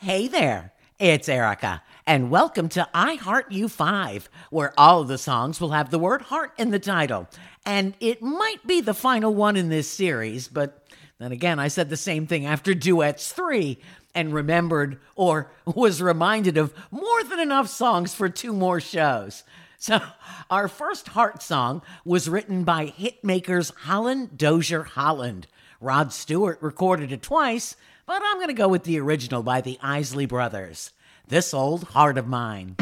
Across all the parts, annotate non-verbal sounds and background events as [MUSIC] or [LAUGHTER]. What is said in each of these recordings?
Hey there, it's Erica, and welcome to I Heart You 5, where all of the songs will have the word heart in the title. And it might be the final one in this series, but then again, I said the same thing after Duets 3 and remembered or [LAUGHS] was reminded of more than enough songs for two more shows. So, our first heart song was written by hitmakers Holland Dozier Holland. Rod Stewart recorded it twice, but I'm going to go with the original by the Isley Brothers. This Old Heart of Mine.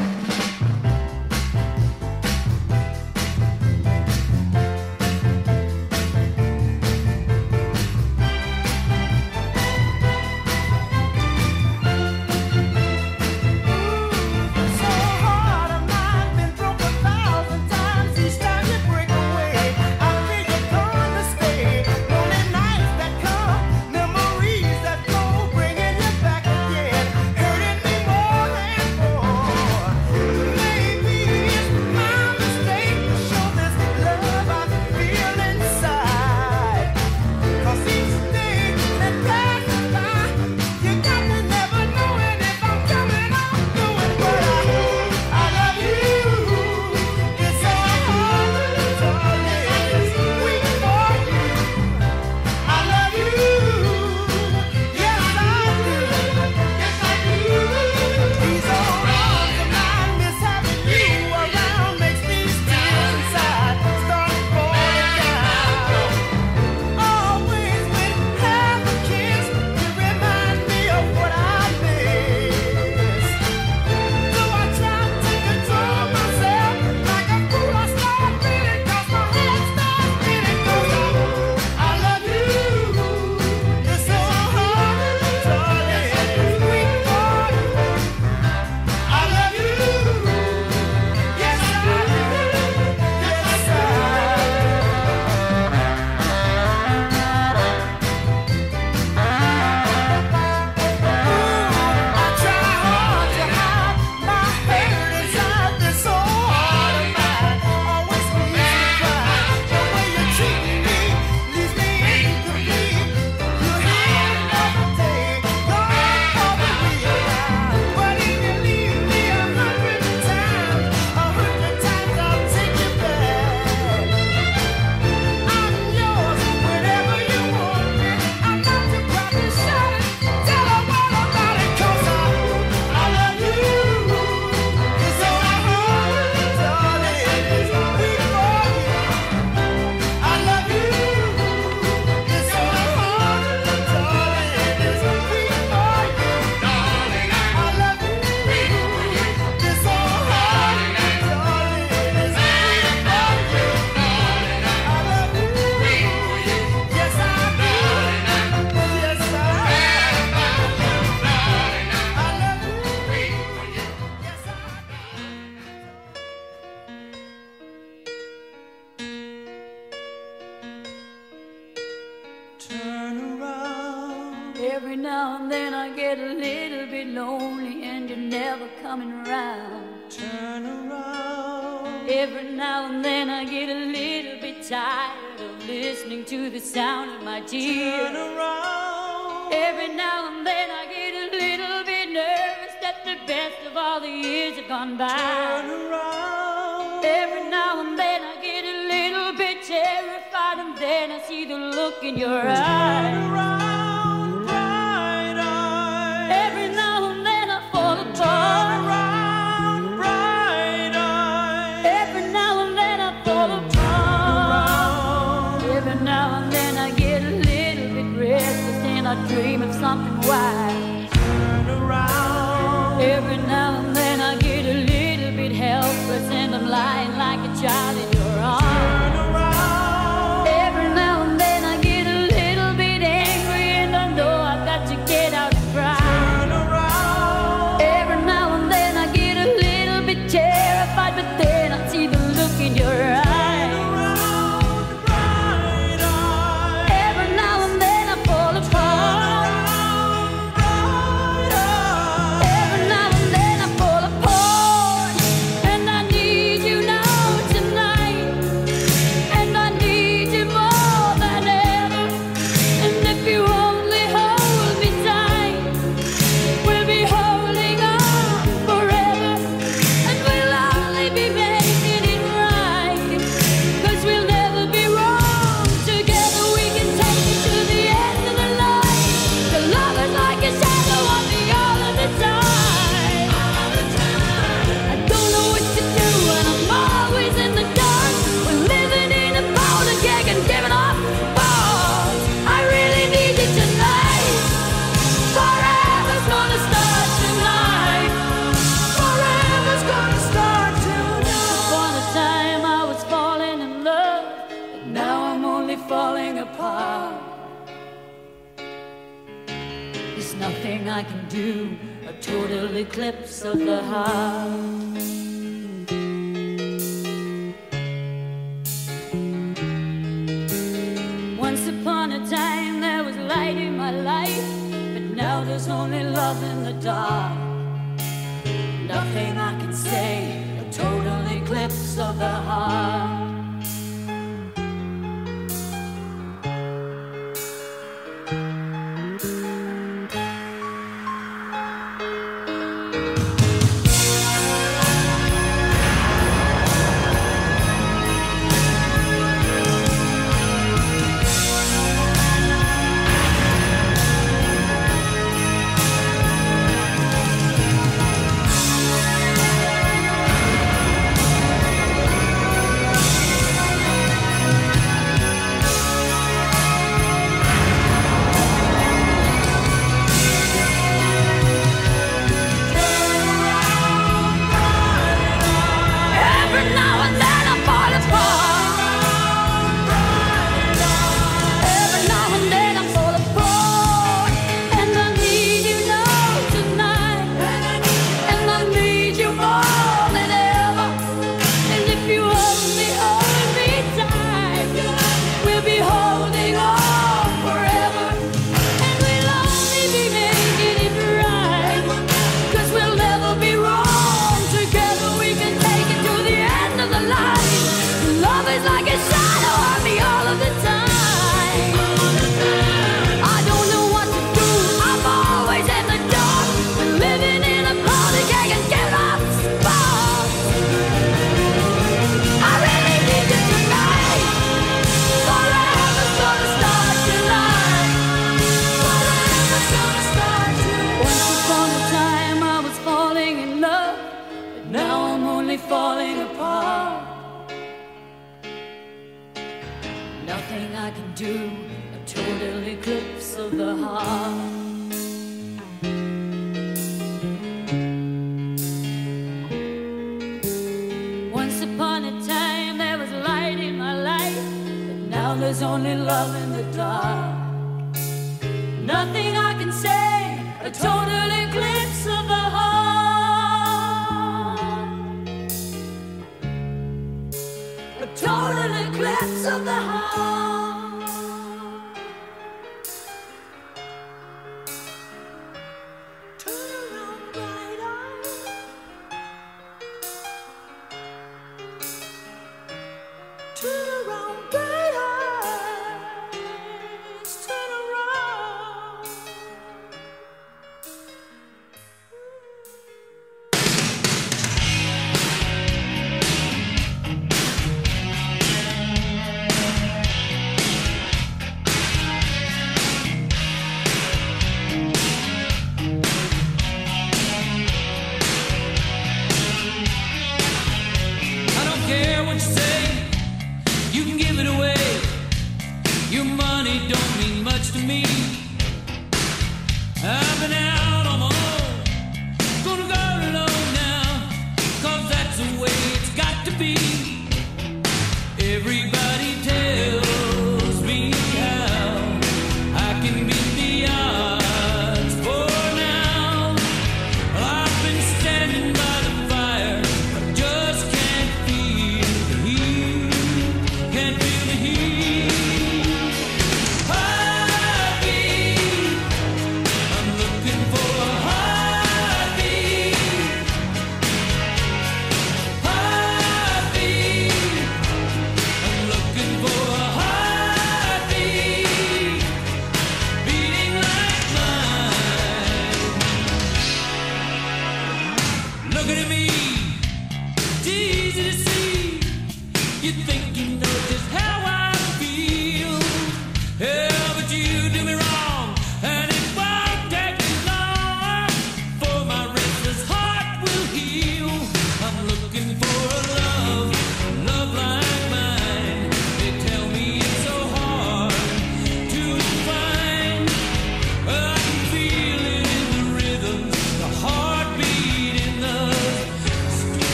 Every now and then I get a little bit lonely and you're never coming around. Turn around. Every now and then I get a little bit tired of listening to the sound of my tears. Turn around. Every now and then I get a little bit nervous that the best of all the years have gone by. Turn around. And I see the look in your eyes.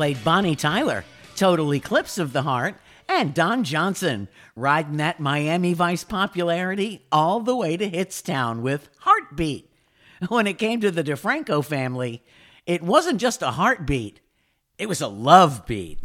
played Bonnie Tyler, Total Eclipse of the Heart, and Don Johnson, riding that Miami Vice popularity all the way to Hitstown with Heartbeat. When it came to the DeFranco family, it wasn't just a heartbeat, it was a love beat.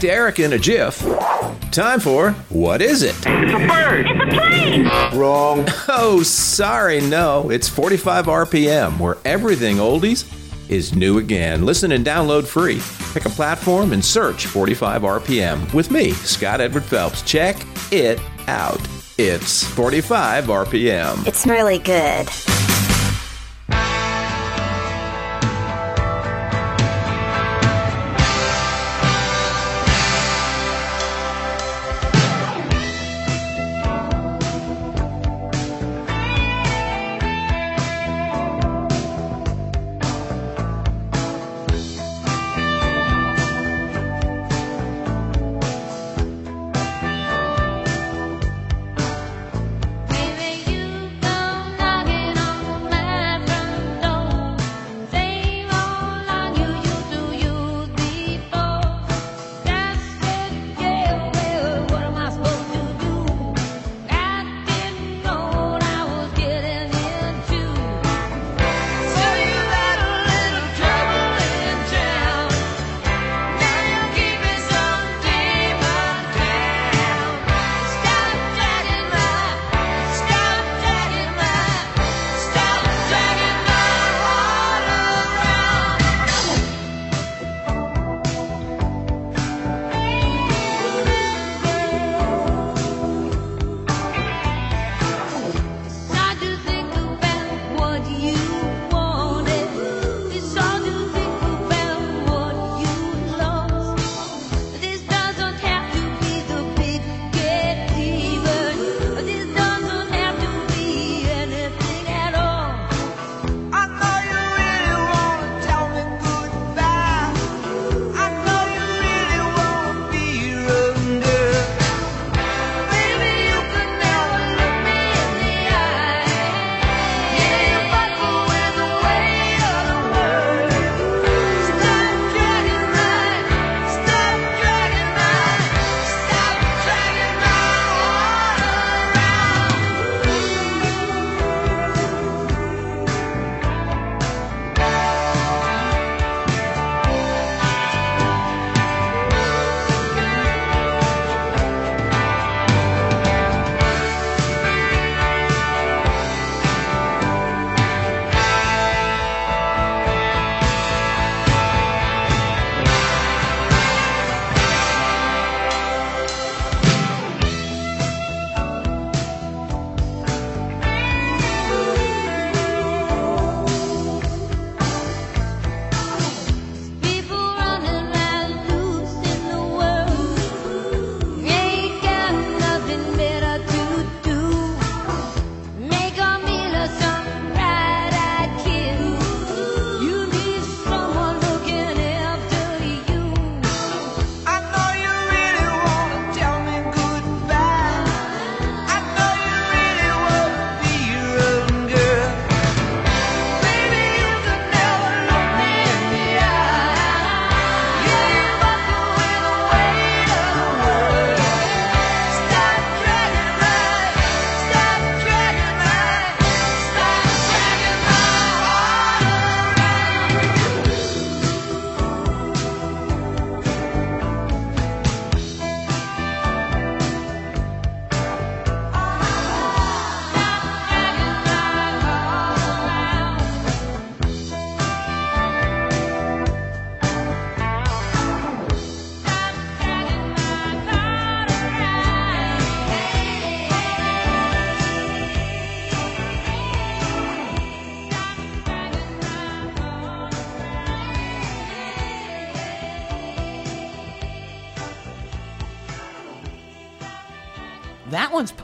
To Eric in a jiff. Time for What Is It? It's a bird. It's a plane. Wrong. [LAUGHS] Oh, sorry, no. It's 45 RPM, where everything oldies is new again. Listen and download free. Pick a platform and search 45 RPM with me, Scott Edward Phelps. Check it out. It's 45 RPM. It's really good.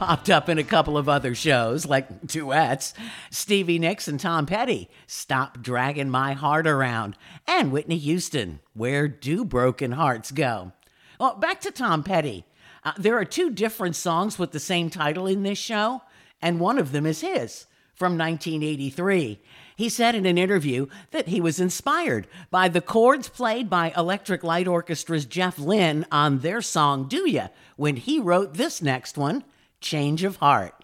popped up in a couple of other shows, like duets. Stevie Nicks and Tom Petty, Stop Dragging My Heart Around, and Whitney Houston, Where Do Broken Hearts Go? Well, back to Tom Petty. Uh, there are two different songs with the same title in this show, and one of them is his from 1983. He said in an interview that he was inspired by the chords played by Electric Light Orchestra's Jeff Lynne on their song Do Ya when he wrote this next one change of heart.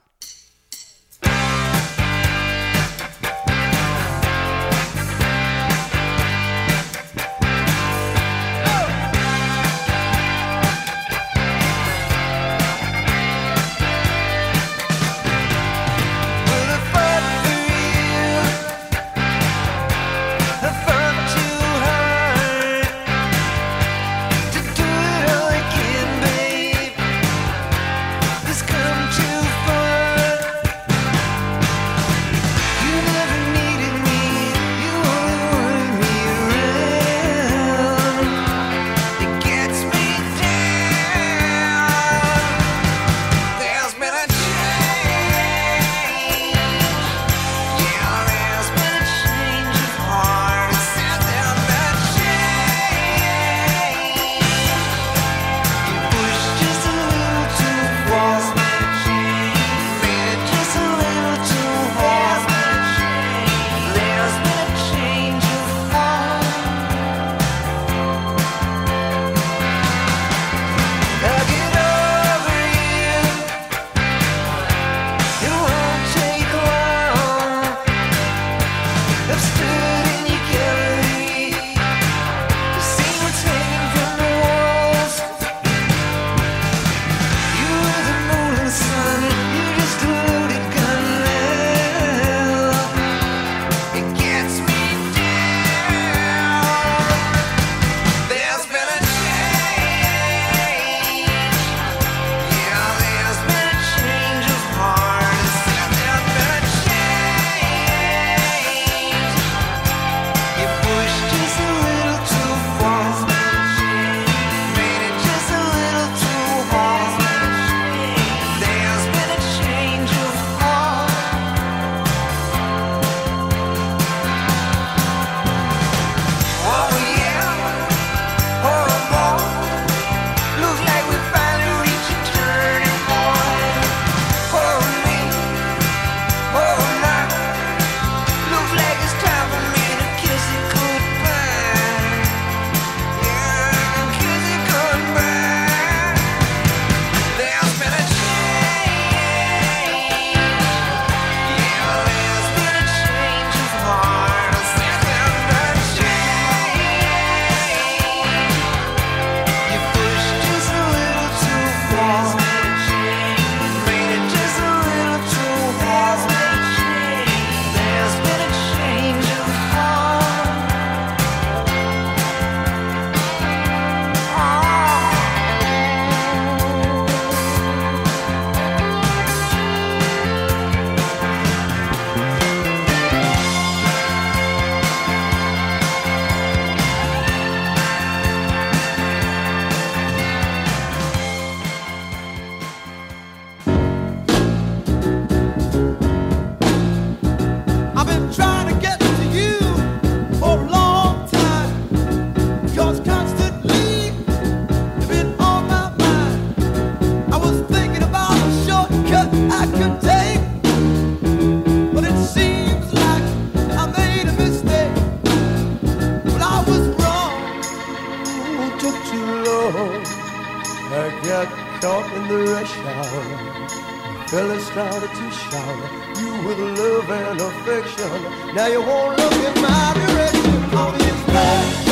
love.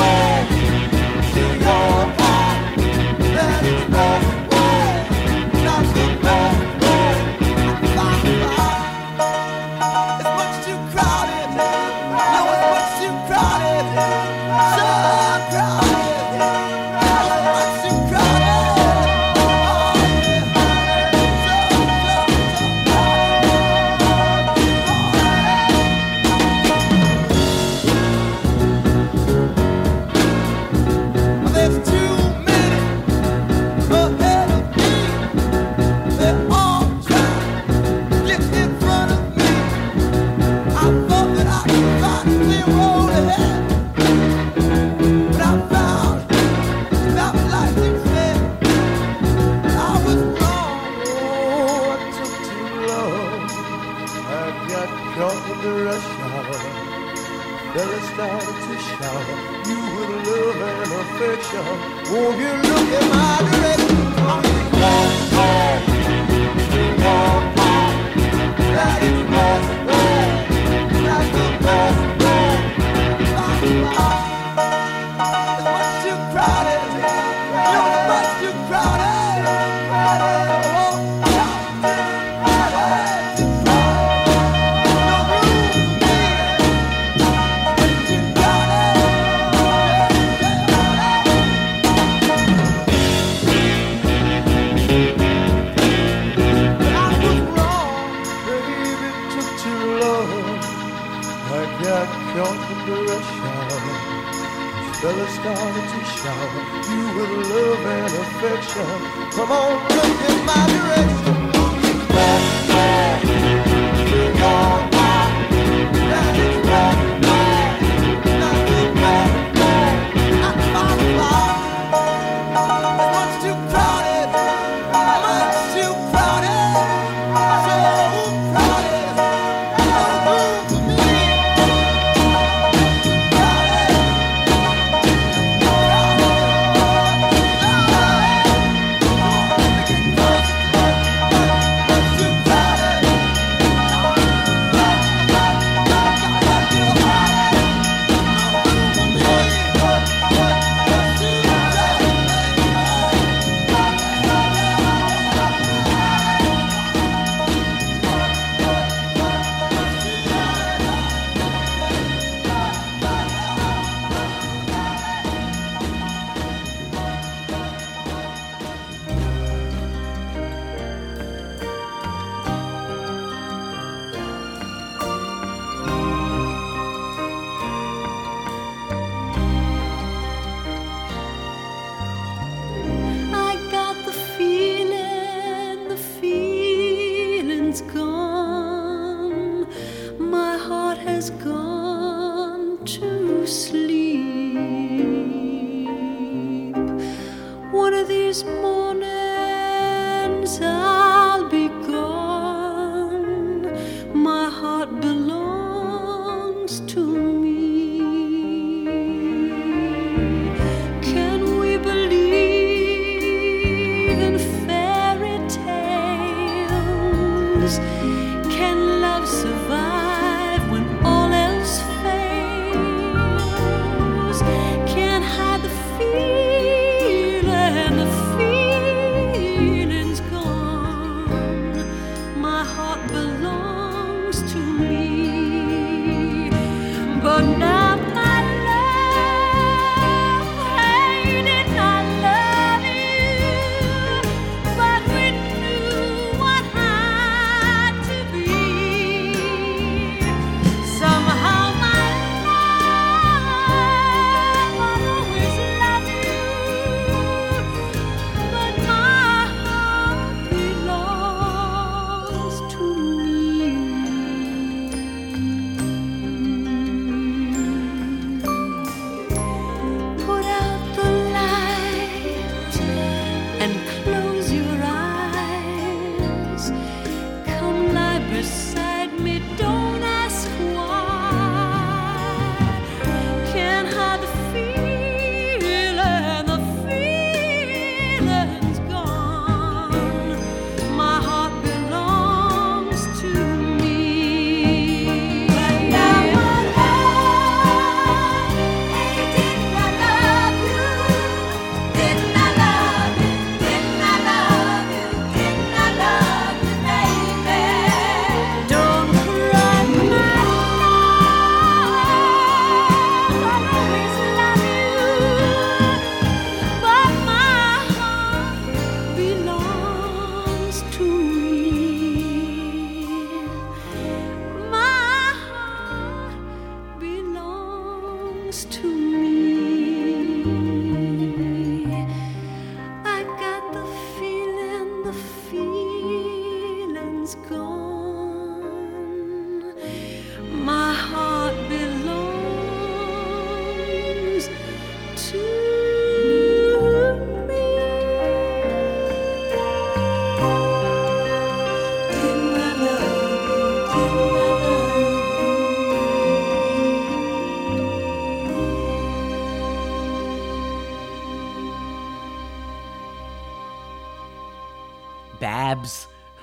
Stella started to shower you with love and affection. Come on, look in my direction.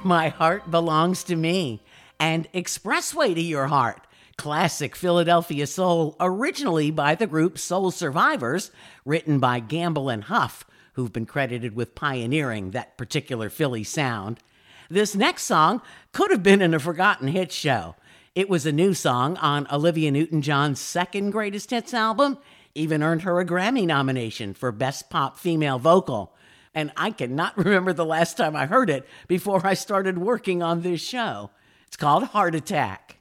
My Heart Belongs to Me, and Expressway to Your Heart, classic Philadelphia soul, originally by the group Soul Survivors, written by Gamble and Huff, who've been credited with pioneering that particular Philly sound. This next song could have been in a forgotten hit show. It was a new song on Olivia Newton John's second greatest hits album, even earned her a Grammy nomination for Best Pop Female Vocal. And I cannot [LAUGHS] remember the last time I heard it before I started working on this show. It's called Heart Attack.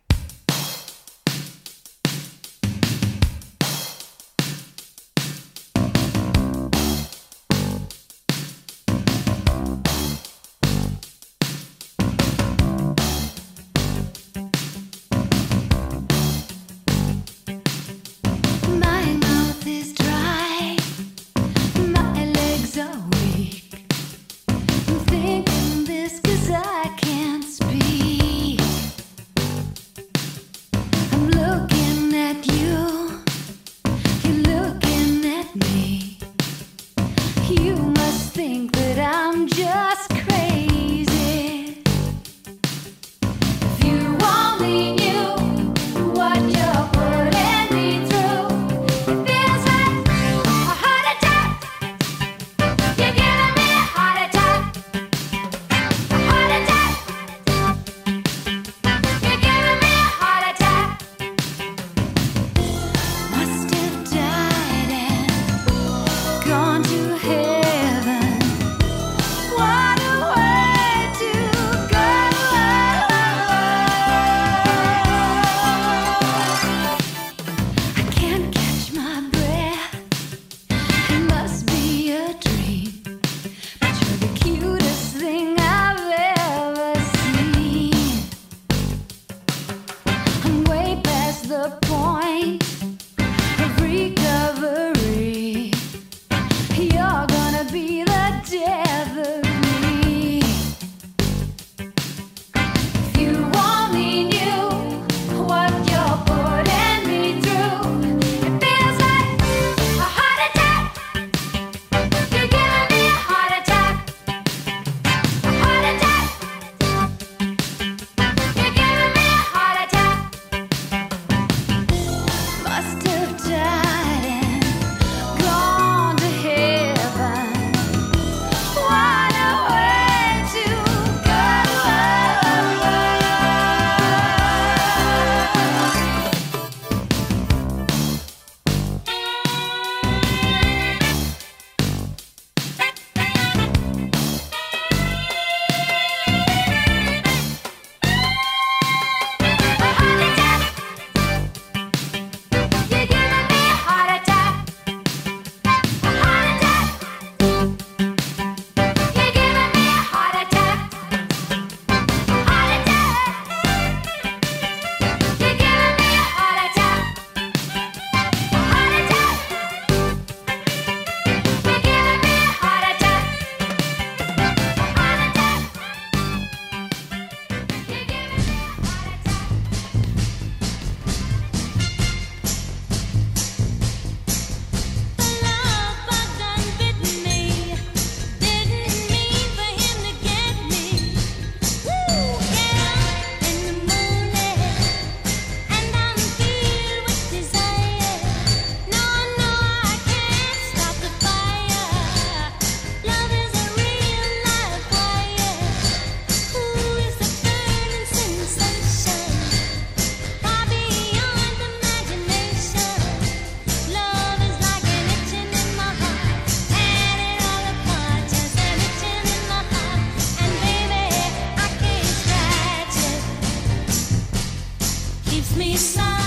me smile.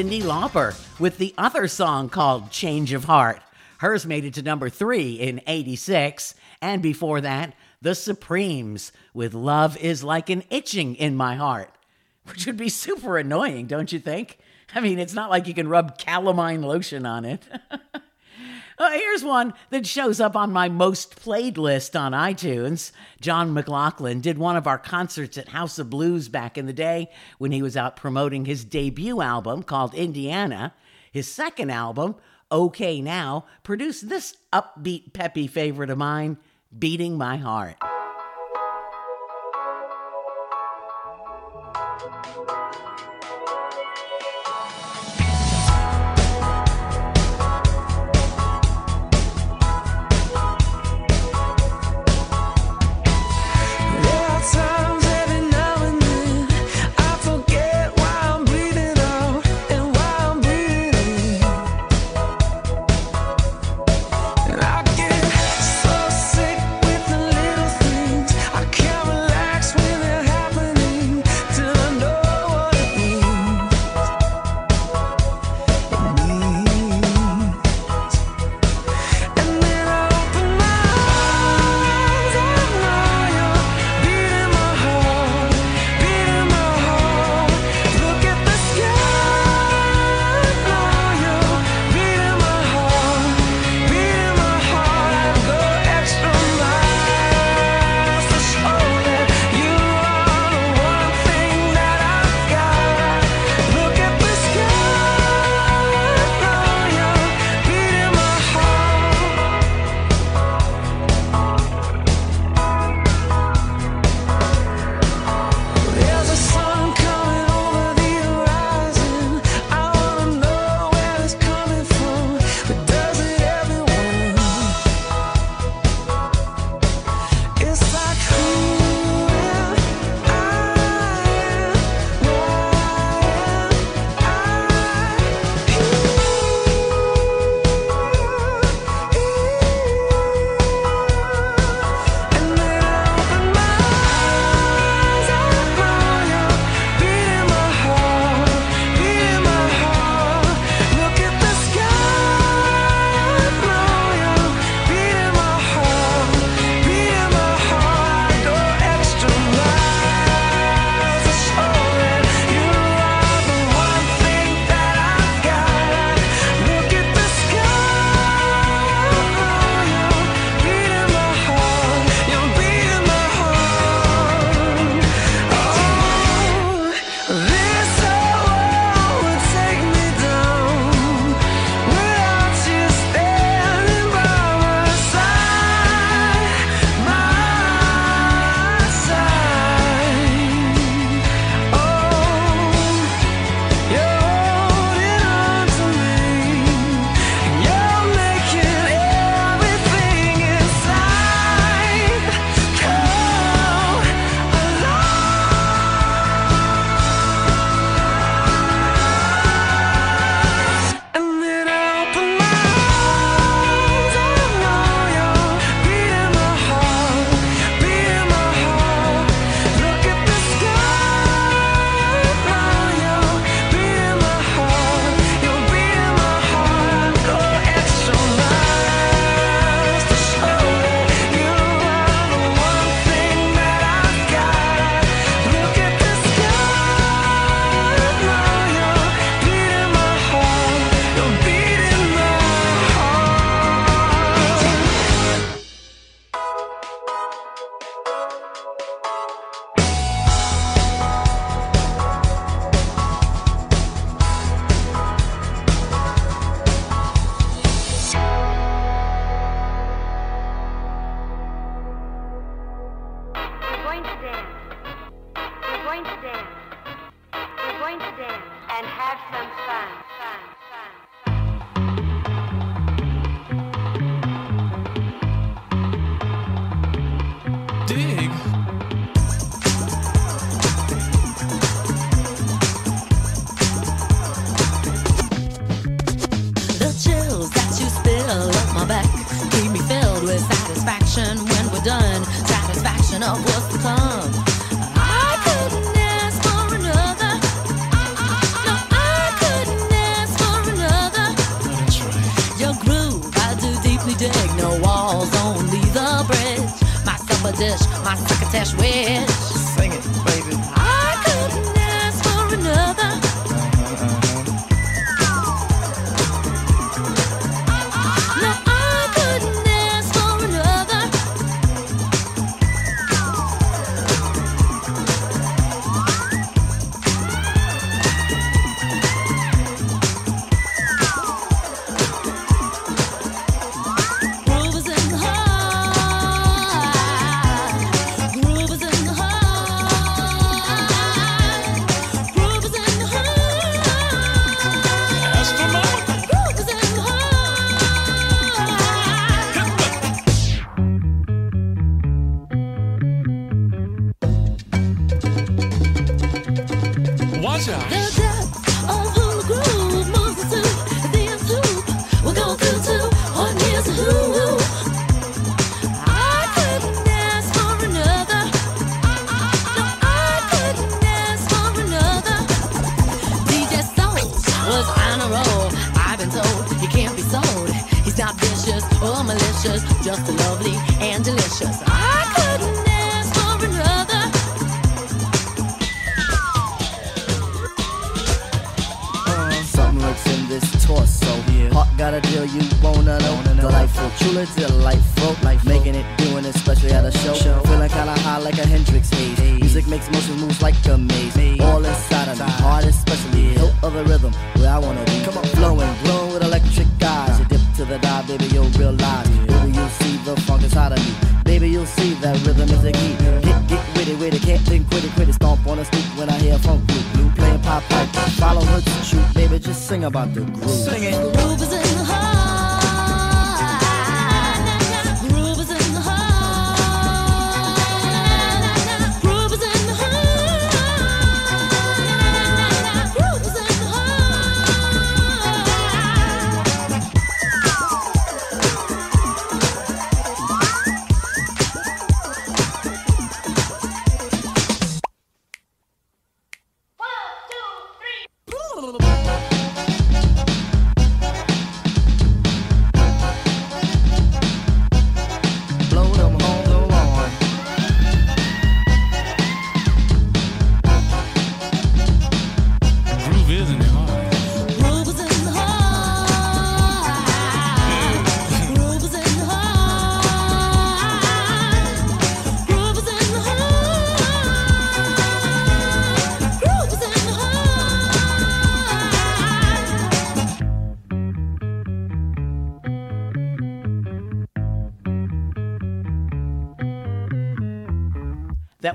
Cyndi Lauper with the other song called Change of Heart. Hers made it to number three in 86. And before that, The Supremes with Love is Like an Itching in My Heart, which would be super annoying, don't you think? I mean, it's not like you can rub calamine lotion on it. [LAUGHS] [LAUGHS] Uh, here's one that shows up on my most played list on iTunes. Jon McLaughlin did one of our concerts at House of Blues back in the day when he was out promoting his debut album called Indiana. His second album, OK Now, produced this upbeat, peppy favorite of mine, Beating My Heart.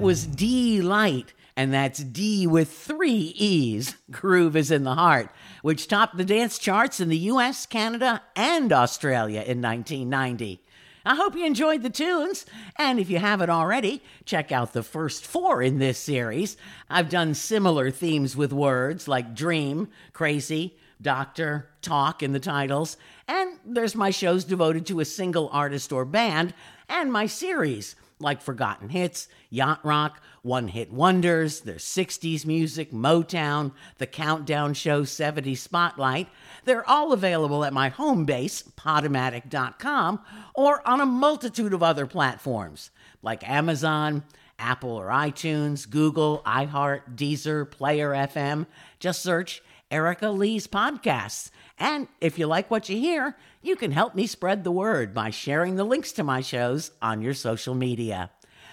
Was Deee-Lite, and that's D with three E's. Groove is in the heart, which topped the dance charts in the US, Canada, and Australia in 1990. I hope you enjoyed the tunes, and if you haven't already, check out the first four in this series. I've done similar themes with words like dream, crazy, doctor, talk in the titles, and there's my shows devoted to a single artist or band, and my series like Forgotten Hits, Yacht Rock, One Hit Wonders, their 60s music, Motown, The Countdown Show 70 Spotlight. They're all available at my home base, Podomatic.com, or on a multitude of other platforms like Amazon, Apple or iTunes, Google, iHeart, Deezer, Player FM. Just search Erica Lee's podcasts. And if you like what you hear, you can help me spread the word by sharing the links to my shows on your social media.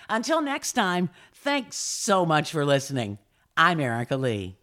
Until next time, thanks so much for listening. I'm Erica Lee.